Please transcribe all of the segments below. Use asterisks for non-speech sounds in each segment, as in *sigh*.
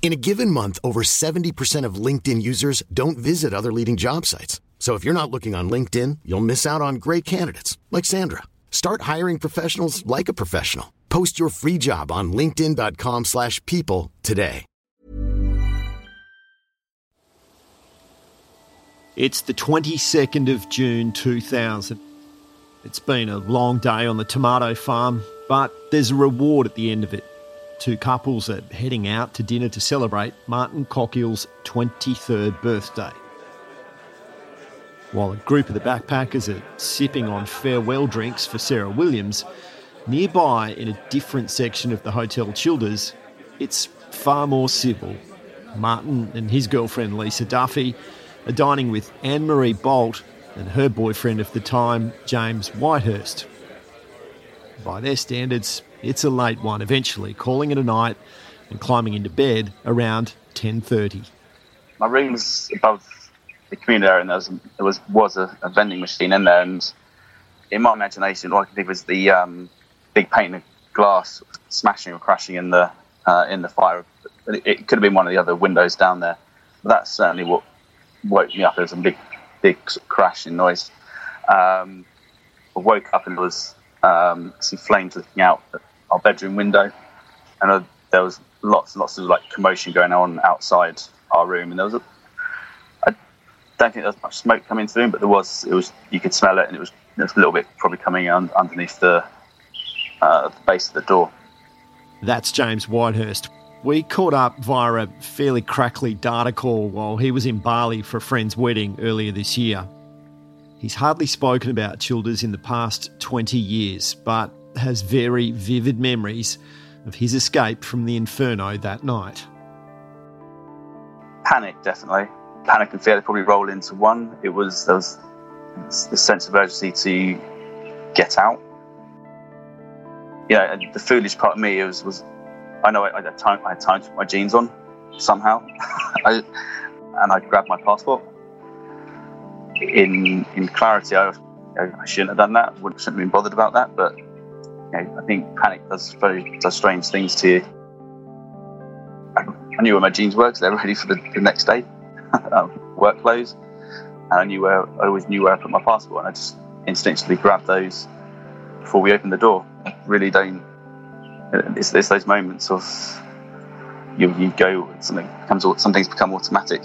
In a given month, over 70% of LinkedIn users don't visit other leading job sites. So if you're not looking on LinkedIn, you'll miss out on great candidates like Sandra. Start hiring professionals like a professional. Post your free job on linkedin.com/people today. It's the 22nd of June 2000. It's been a long day on the tomato farm, but there's a reward at the end of it. Two couples are heading out to dinner to celebrate Martin Cockill's 23rd birthday. While a group of the backpackers are sipping on farewell drinks for Sarah Williams, nearby in a different section of the Hotel Childers, it's far more civil. Martin and his girlfriend Lisa Duffy are dining with Anne Marie Bolt and her boyfriend of the time, James Whitehurst. By their standards, it's a late one eventually, calling it a night and climbing into bed around 10.30. my room's above the community area, and there was there was was a, a vending machine in there, and in my imagination, all I could think was the um, big pane of glass smashing or crashing in the uh, in the fire. It, it could have been one of the other windows down there. But that's certainly what woke me up. There was a big big crashing noise. Um, I woke up and there was um, some flames looking out our bedroom window, and uh, there was lots and lots of like commotion going on outside our room, and there was a I don't think there was much smoke coming through, but there was. It was you could smell it, and it was, was a little bit probably coming un, underneath the, uh, the base of the door. That's James Whitehurst. We caught up via a fairly crackly data call while he was in Bali for a friend's wedding earlier this year. He's hardly spoken about Childers in the past 20 years, but has very vivid memories of his escape from the inferno that night. Panic, definitely. Panic and fear probably roll into one. It was there was the sense of urgency to get out. You know, the foolish part of me was was I know I, I had time I had time to put my jeans on somehow, *laughs* I, and I grabbed my passport. In in clarity, I, I shouldn't have done that. Wouldn't shouldn't have been bothered about that. But you know, I think panic does very does strange things to you. I, knew where my jeans were because they were ready for the, the next day, *laughs* um, work clothes, and I knew where I always knew where I put my passport, and I just instinctively grabbed those before we opened the door. I really don't. It's, it's those moments of you you go and something becomes au- some become automatic.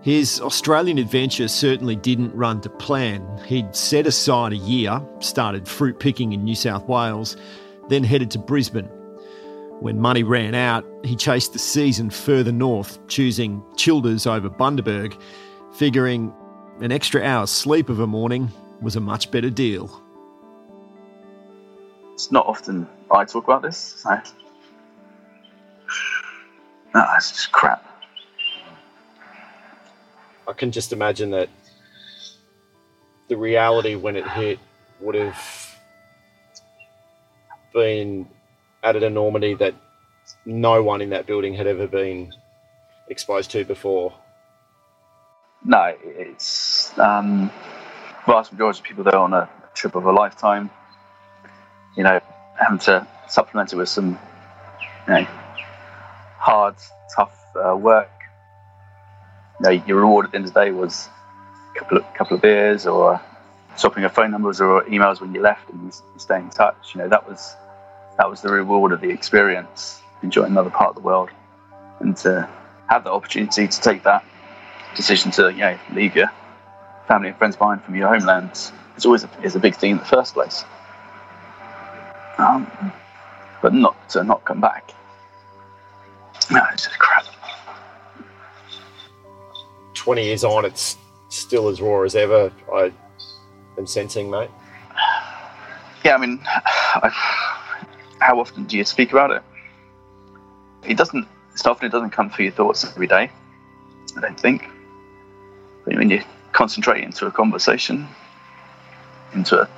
His Australian adventure certainly didn't run to plan. He'd set aside a year, started fruit picking in New South Wales, then headed to Brisbane. When money ran out, he chased the season further north, choosing Childers over Bundaberg, figuring an extra hour's sleep of a morning was a much better deal. It's not often I talk about this. So. *sighs* No, it's just crap. I can just imagine that the reality when it hit would have been at an enormity that no one in that building had ever been exposed to before. No, it's um, vast majority of people there on a trip of a lifetime. You know, having to supplement it with some, you know, hard, tough uh, work. You know, your reward at the end of the day was a couple of couple of beers or swapping your phone numbers or emails when you left and you, you stay in touch. You know, that was that was the reward of the experience, enjoying another part of the world, and to have the opportunity to take that decision to you know leave your family and friends behind from your homeland is always a, is a big thing in the first place. Um, but not to not come back. No, it's just crap. 20 years on, it's still as raw as ever. I am sensing, mate. Yeah, I mean, I, how often do you speak about it? it doesn't, so often it doesn't come through your thoughts every day, I don't think. But when you concentrate into a conversation, into a,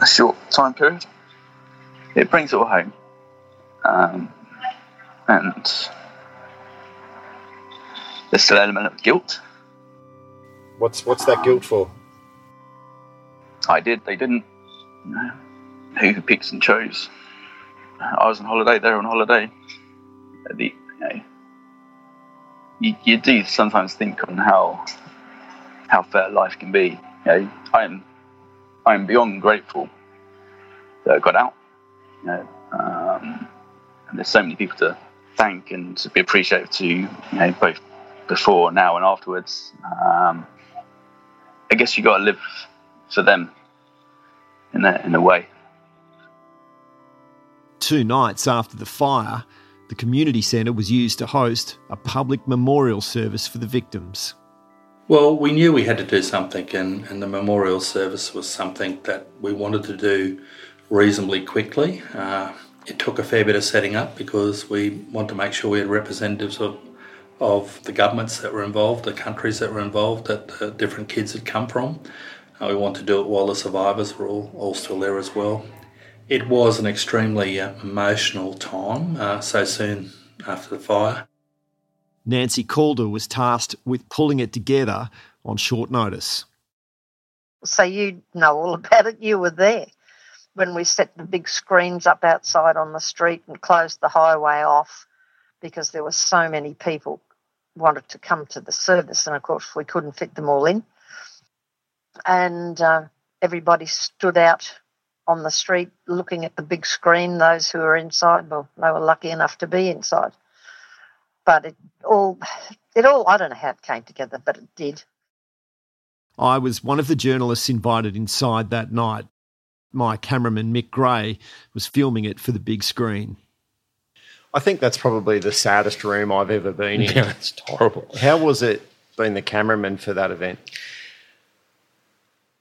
a short time period, it brings it all home. Um, and there's still an element of guilt. What's what's that guilt for? I did, they didn't. Who picks and chose? I was on holiday, they were on holiday. The, you, know, you, you do sometimes think on how how fair life can be. You know, I'm I'm beyond grateful that I got out. You know, um, and there's so many people to thank and to be appreciative to. You know, both before, now, and afterwards. Um, I guess you got to live for them in a, in a way. Two nights after the fire, the community centre was used to host a public memorial service for the victims. Well, we knew we had to do something, and, and the memorial service was something that we wanted to do reasonably quickly. Uh, it took a fair bit of setting up because we wanted to make sure we had representatives of, of the governments that were involved, the countries that were involved, that the different kids had come from. Uh, we wanted to do it while the survivors were all, all still there as well. It was an extremely uh, emotional time uh, so soon after the fire. Nancy Calder was tasked with pulling it together on short notice. So you know all *laughs* about it. You were there when we set the big screens up outside on the street and closed the highway off because there were so many people wanted to come to the service, and of course we couldn't fit them all in. And uh, everybody stood out on the street looking at the big screen. Those who were inside, well, they were lucky enough to be inside. But it all, it all, I don't know how it came together, but it did. I was one of the journalists invited inside that night. My cameraman, Mick Gray, was filming it for the big screen. I think that's probably the saddest room I've ever been in. Yeah, it's horrible. How was it being the cameraman for that event?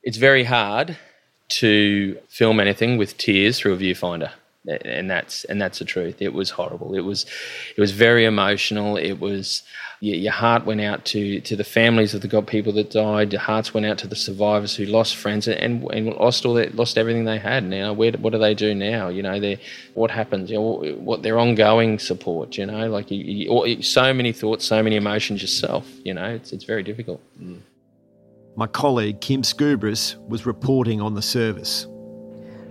It's very hard to film anything with tears through a viewfinder and that's and that's the truth. It was horrible. It was it was very emotional. It was your, heart went out to to the families of the god people that died. Your hearts went out to the survivors who lost friends and and lost all that lost everything they had. Now where what do they do now? You know they what happens? You know what their ongoing support you know? Like you, you, so many thoughts so many emotions yourself you know? It's it's very difficult. Mm. My colleague Kim Skubris was reporting on the service.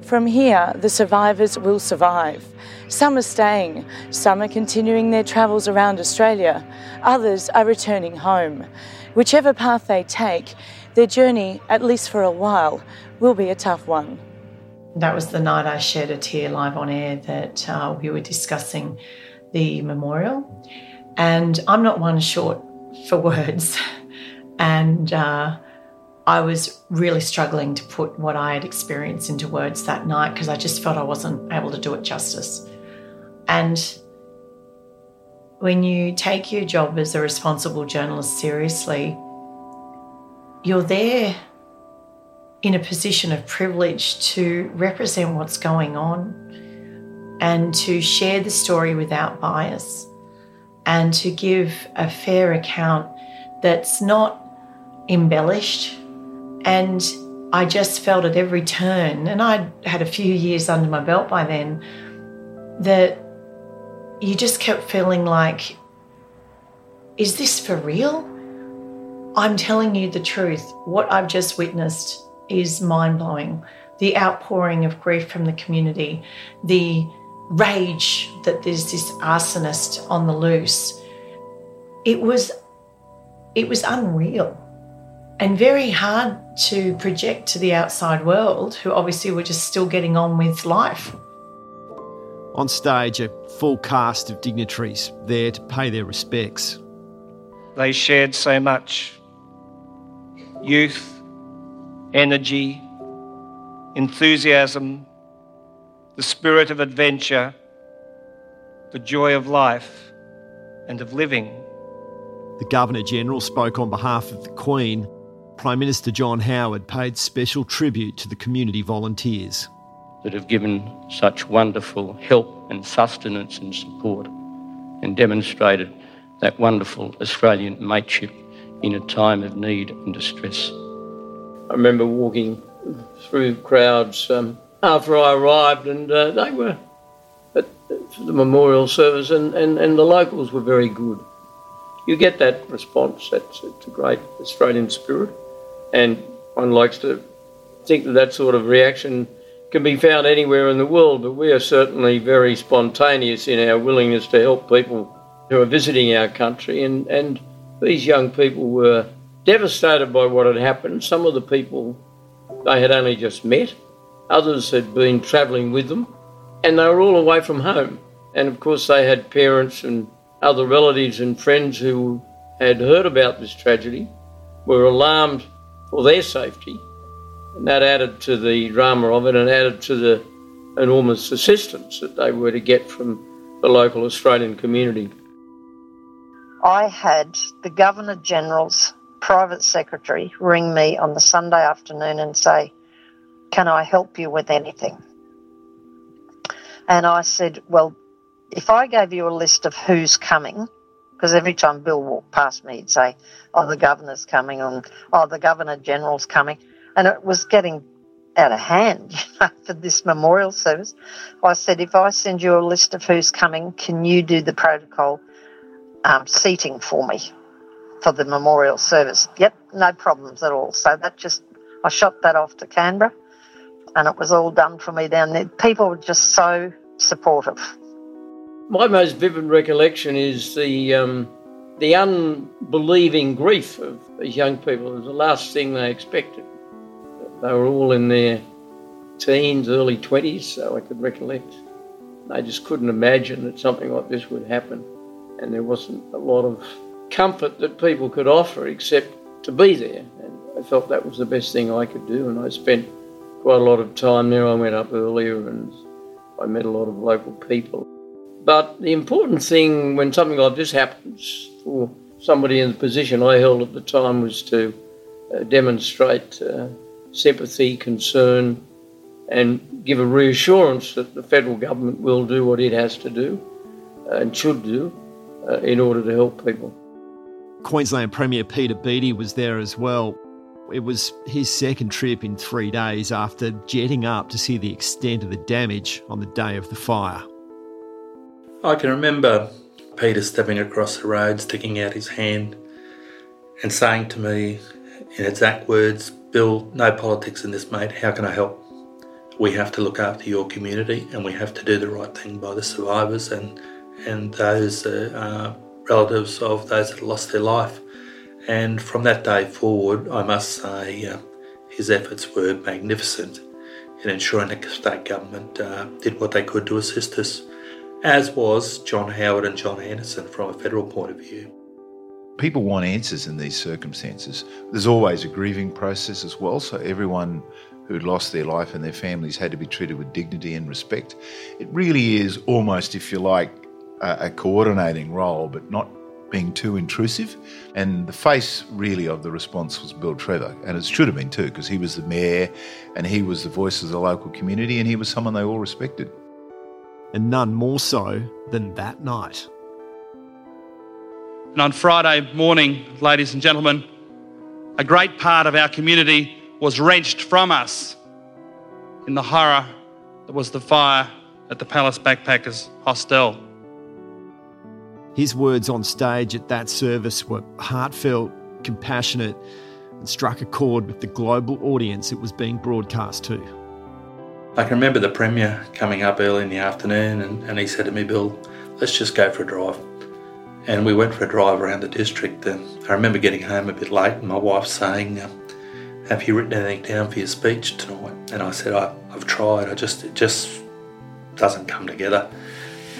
From here, the survivors will survive. Some are staying, some are continuing their travels around Australia, others are returning home. Whichever path they take, their journey, at least for a while, will be a tough one. That was the night I shed a tear live on air that uh, we were discussing the memorial. And I'm not one short for *laughs* words. And uh, I was really struggling to put what I had experienced into words that night because I just felt I wasn't able to do it justice. And when you take your job as a responsible journalist seriously, you're there in a position of privilege to represent what's going on and to share the story without bias and to give a fair account that's not embellished and I just felt at every turn, and I'd had a few years under my belt by then, that you just kept feeling like, is this for real? I'm telling you the truth. What I've just witnessed is mind blowing. The outpouring of grief from the community, the rage that there's this arsonist on the loose. It was it was unreal and very hard to project to the outside world, who obviously were just still getting on with life. On stage, a full cast of dignitaries there to pay their respects. They shared so much youth, energy, enthusiasm, the spirit of adventure, the joy of life and of living. The Governor General spoke on behalf of the Queen Prime Minister John Howard paid special tribute to the community volunteers that have given such wonderful help and sustenance and support and demonstrated that wonderful Australian mateship in a time of need and distress. I remember walking through crowds um, after I arrived, and uh, they were at the memorial service, and, and, and the locals were very good. You get that response. That's it's a great Australian spirit, and one likes to think that that sort of reaction can be found anywhere in the world. But we are certainly very spontaneous in our willingness to help people who are visiting our country, and, and these young people were devastated by what had happened. Some of the people they had only just met, others had been travelling with them, and they were all away from home. And of course, they had parents and other relatives and friends who had heard about this tragedy, were alarmed for their safety, and that added to the drama of it and added to the enormous assistance that they were to get from the local Australian community. I had the Governor General's private secretary ring me on the Sunday afternoon and say, Can I help you with anything? And I said, Well, if I gave you a list of who's coming, because every time Bill walked past me, he'd say, Oh, the governor's coming, and Oh, the Governor General's coming. And it was getting out of hand *laughs* you know, for this memorial service. I said, If I send you a list of who's coming, can you do the protocol um, seating for me for the memorial service. Yep, no problems at all. So that just, I shot that off to Canberra and it was all done for me down there. People were just so supportive. My most vivid recollection is the um, the unbelieving grief of these young people. It was the last thing they expected. They were all in their teens, early 20s, so I could recollect. They just couldn't imagine that something like this would happen and there wasn't a lot of comfort that people could offer except to be there. And I felt that was the best thing I could do, and I spent quite a lot of time there. I went up earlier and I met a lot of local people. But the important thing when something like this happens for somebody in the position I held at the time was to uh, demonstrate uh, sympathy, concern, and give a reassurance that the federal government will do what it has to do uh, and should do uh, in order to help people. Queensland Premier Peter Beattie was there as well. It was his second trip in three days after jetting up to see the extent of the damage on the day of the fire. I can remember Peter stepping across the road, sticking out his hand, and saying to me in exact words, Bill, no politics in this, mate. How can I help? We have to look after your community and we have to do the right thing by the survivors and and those uh, relatives of those that lost their life. And from that day forward, I must say uh, his efforts were magnificent in ensuring that the state government uh, did what they could to assist us, as was John Howard and John Anderson from a federal point of view. People want answers in these circumstances. There's always a grieving process as well, so everyone who'd lost their life and their families had to be treated with dignity and respect. It really is almost, if you like, a, a coordinating role, but not being too intrusive. And the face really of the response was Bill Trevor, and it should have been too, because he was the mayor and he was the voice of the local community and he was someone they all respected. And none more so than that night. And on Friday morning, ladies and gentlemen, a great part of our community was wrenched from us in the horror that was the fire at the Palace Backpackers Hostel. His words on stage at that service were heartfelt, compassionate, and struck a chord with the global audience it was being broadcast to. I can remember the Premier coming up early in the afternoon and, and he said to me, Bill, let's just go for a drive. And we went for a drive around the district. And I remember getting home a bit late and my wife saying, uh, Have you written anything down for your speech tonight? And I said, I, have tried, I just, it just doesn't come together.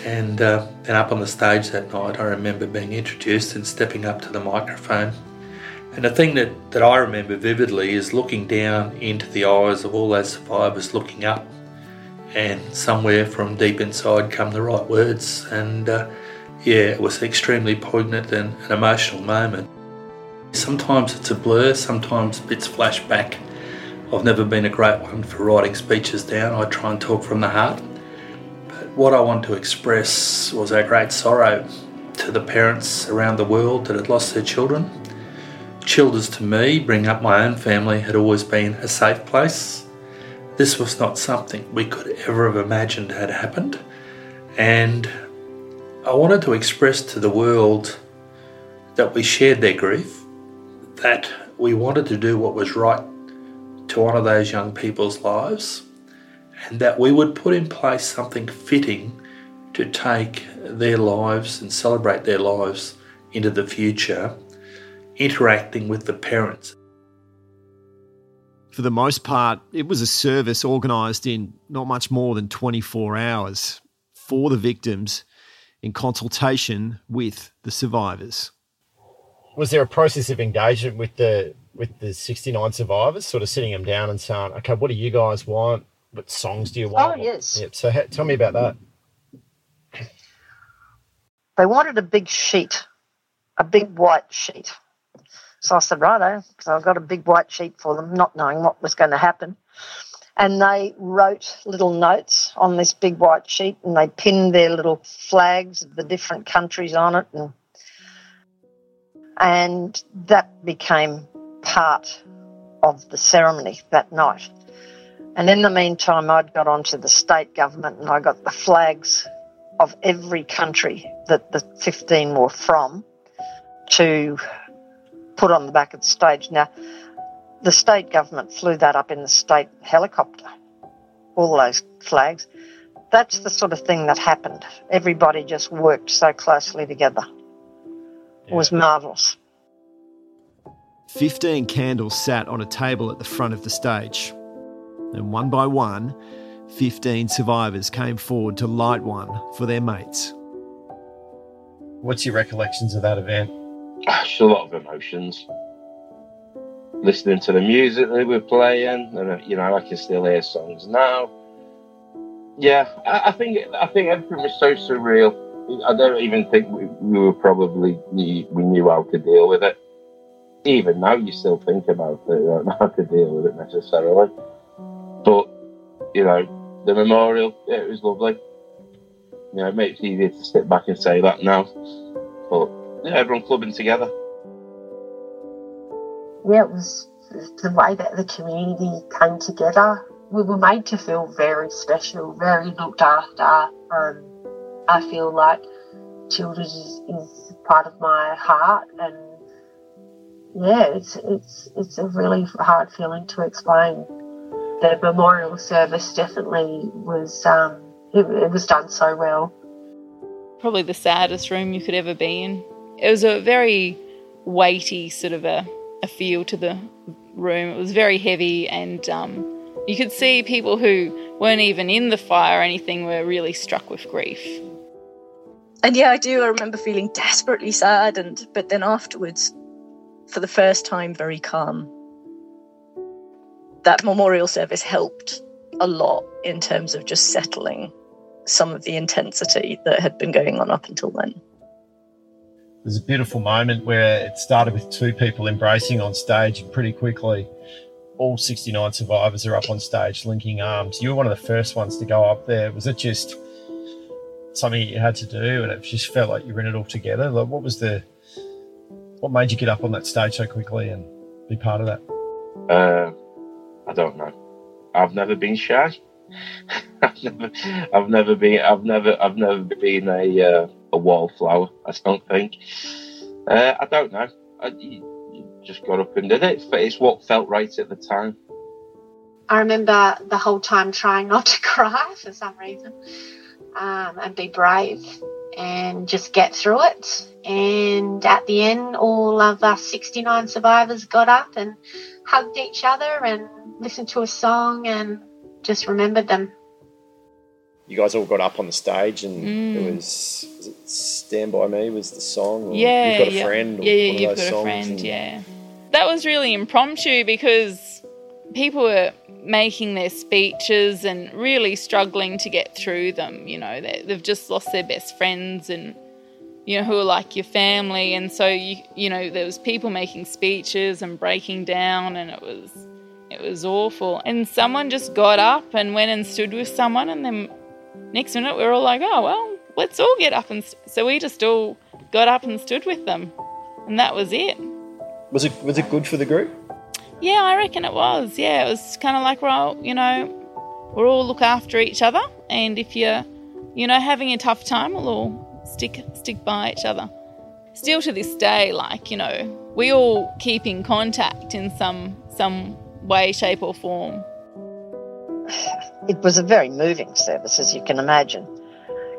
And uh, up on the stage that night, I remember being introduced and stepping up to the microphone. And the thing that, that I remember vividly is looking down into the eyes of all those survivors looking up. And somewhere from deep inside come the right words. And uh, yeah, it was extremely poignant and an emotional moment. Sometimes it's a blur, sometimes bits flash back. I've never been a great one for writing speeches down. I try and talk from the heart But what I want to express was our great sorrow to the parents around the world that had lost their children. Childers to me, bring up my own family, had always been a safe place. This was not something we could ever have imagined had happened. And I wanted to express to the world that we shared their grief, that we wanted to do what was right to honour those young people's lives, and that we would put in place something fitting to take their lives and celebrate their lives into the future, interacting with the parents. For the most part, it was a service organised in not much more than 24 hours for the victims in consultation with the survivors. Was there a process of engagement with the with the 69 survivors, sort of sitting them down and saying, okay, what do you guys want? What songs do you want? Oh, yes. Yep. So ha- tell me about that. They wanted a big sheet, a big white sheet. So I said, righto, because I've got a big white sheet for them, not knowing what was going to happen. And they wrote little notes on this big white sheet and they pinned their little flags of the different countries on it. And, and that became part of the ceremony that night. And in the meantime, I'd got onto the state government and I got the flags of every country that the 15 were from to put on the back of the stage. Now, the state government flew that up in the state helicopter, all those flags. That's the sort of thing that happened. Everybody just worked so closely together. It was marvellous. 15 candles sat on a table at the front of the stage, and one by one, 15 survivors came forward to light one for their mates. What's your recollections of that event? *sighs* Just a lot of emotions. Listening to the music they were playing, and uh, you know, I can still hear songs now. Yeah, I, I think I think everything was so surreal. I don't even think we, we were probably we knew how to deal with it. Even now, you still think about it, you don't know *laughs* how to deal with it necessarily. But you know, the memorial, it was lovely. You know, it makes it easier to sit back and say that now. But yeah, everyone clubbing together. Yeah, it was the way that the community came together. We were made to feel very special, very looked after. Um, I feel like Childers is, is part of my heart, and yeah, it's it's it's a really hard feeling to explain. The memorial service definitely was um, it, it was done so well. Probably the saddest room you could ever be in. It was a very weighty sort of a, a feel to the room. It was very heavy, and um, you could see people who weren't even in the fire or anything were really struck with grief. And yeah, I do. I remember feeling desperately sad, and but then afterwards, for the first time, very calm. That memorial service helped a lot in terms of just settling some of the intensity that had been going on up until then. There's a beautiful moment where it started with two people embracing on stage, and pretty quickly, all 69 survivors are up on stage linking arms. You were one of the first ones to go up there. Was it just something you had to do, and it just felt like you were in it all together? Like, what was the, what made you get up on that stage so quickly and be part of that? Uh, I don't know. I've never been shy. *laughs* I've never, I've never been, I've never, I've never been a uh, wallflower. I don't think. Uh, I don't know. I, just got up and did it. But it's what felt right at the time. I remember the whole time trying not to *laughs* cry for some reason um, and be brave and just get through it. And at the end, all of us 69 survivors got up and hugged each other and listened to a song and just remembered them. You guys all got up on the stage, and Mm. it was, was it "Stand by Me" was the song. Or Yeah, you've got a yeah. friend. Or yeah, yeah, one you've those got a friend. Yeah, that was really impromptu because people were making their speeches and really struggling to get through them. You know, they, they've just lost their best friends and you know who are like your family, and so you you know there was people making speeches and breaking down, and it was it was awful. And someone just got up and went and stood with someone, and then next minute we were all like, oh well, let's all get up and st-. so we just all got up and stood with them, and that was it. Was it was it good for the group? Yeah, I reckon it was. Yeah, it was kind of like, well, you know, we'll all look after each other, and if you're, you know, having a tough time, we'll all stick stick by each other. Still to this day, like you know, we all keep in contact in some some way, shape, or form. It was a very moving service, as you can imagine,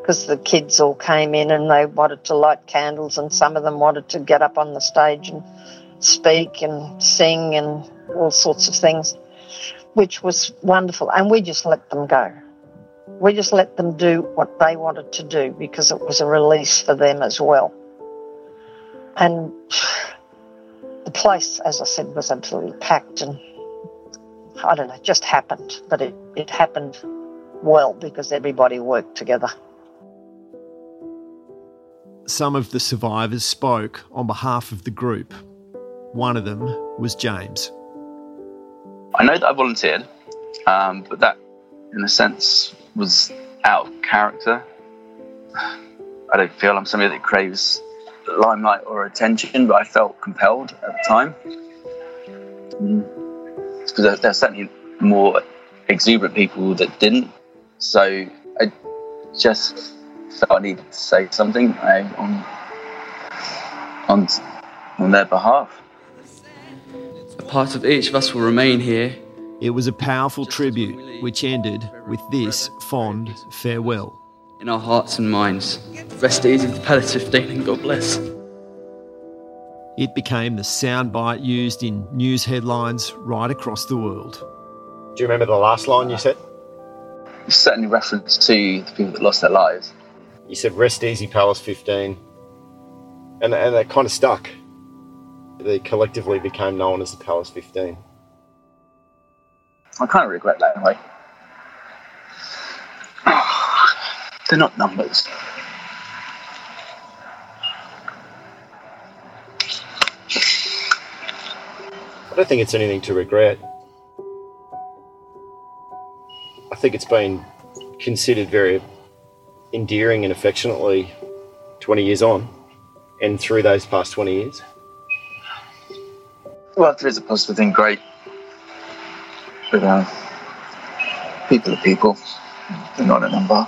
because the kids all came in and they wanted to light candles, and some of them wanted to get up on the stage and speak and sing and all sorts of things, which was wonderful. And we just let them go. We just let them do what they wanted to do because it was a release for them as well. And *sighs* the place, as I said, was absolutely packed and I don't know, it just happened. But it, it happened well because everybody worked together. Some of the survivors spoke on behalf of the group. One of them was James. I know that I volunteered, um, but that, in a sense, was out of character. *sighs* I don't feel I'm somebody that craves limelight or attention, but I felt compelled at the time. Because there, there are certainly more exuberant people that didn't. So I just felt I needed to say something uh, on, on, on their behalf. A part of each of us will remain here. It was a powerful tribute, which ended with this fond farewell. In our hearts and minds. Rest easy with Palace 15 and God bless. It became the soundbite used in news headlines right across the world. Do you remember the last line you said? Certainly reference to the people that lost their lives. You said rest easy, Palace 15. And, and that kind of stuck. They collectively became known as the Palace 15. I kind of regret that in a way. They're not numbers. Don't think it's anything to regret. I think it's been considered very endearing and affectionately 20 years on and through those past 20 years. Well, there is a positive thing, great. But uh, people are people, they're not a number.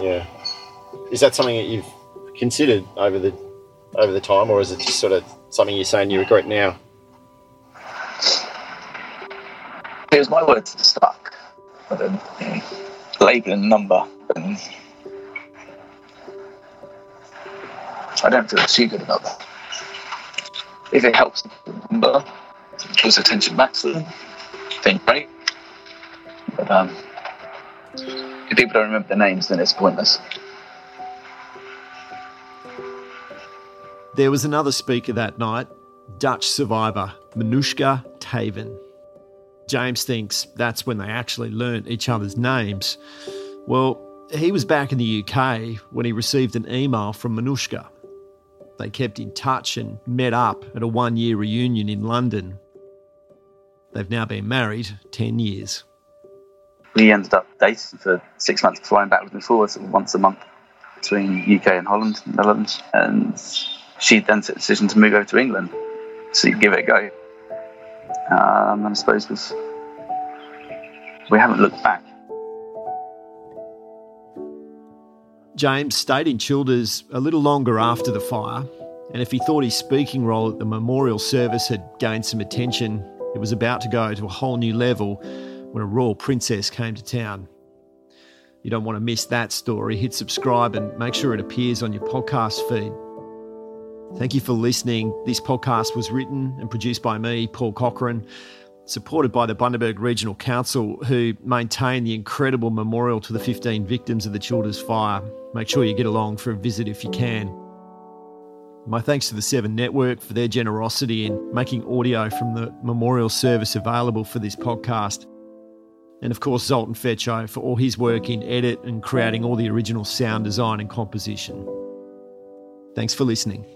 Yeah. Is that something that you've considered over the over the time, or is it just sort of something you're saying you regret now? It was my words that stuck. Label and number. And I don't feel too good about that. If it helps number, draws attention back to them, then great. But um, if people don't remember the names, then it's pointless. There was another speaker that night, Dutch survivor Manushka Taven. James thinks that's when they actually learnt each other's names. Well, he was back in the UK when he received an email from Manushka. They kept in touch and met up at a one year reunion in London. They've now been married 10 years. We ended up dating for six months, flying backwards and forwards once a month between UK and Holland, Netherlands, and she then took the decision to move over to England to give it a go. Um, and I suppose we've, we haven't looked back. James stayed in Childers a little longer after the fire, and if he thought his speaking role at the memorial service had gained some attention, it was about to go to a whole new level when a royal princess came to town. You don't want to miss that story. Hit subscribe and make sure it appears on your podcast feed. Thank you for listening. This podcast was written and produced by me, Paul Cochrane, supported by the Bundaberg Regional Council, who maintain the incredible memorial to the 15 victims of the Childers fire. Make sure you get along for a visit if you can. My thanks to the Seven Network for their generosity in making audio from the memorial service available for this podcast. And of course, Zoltan Fecso for all his work in edit and creating all the original sound design and composition. Thanks for listening.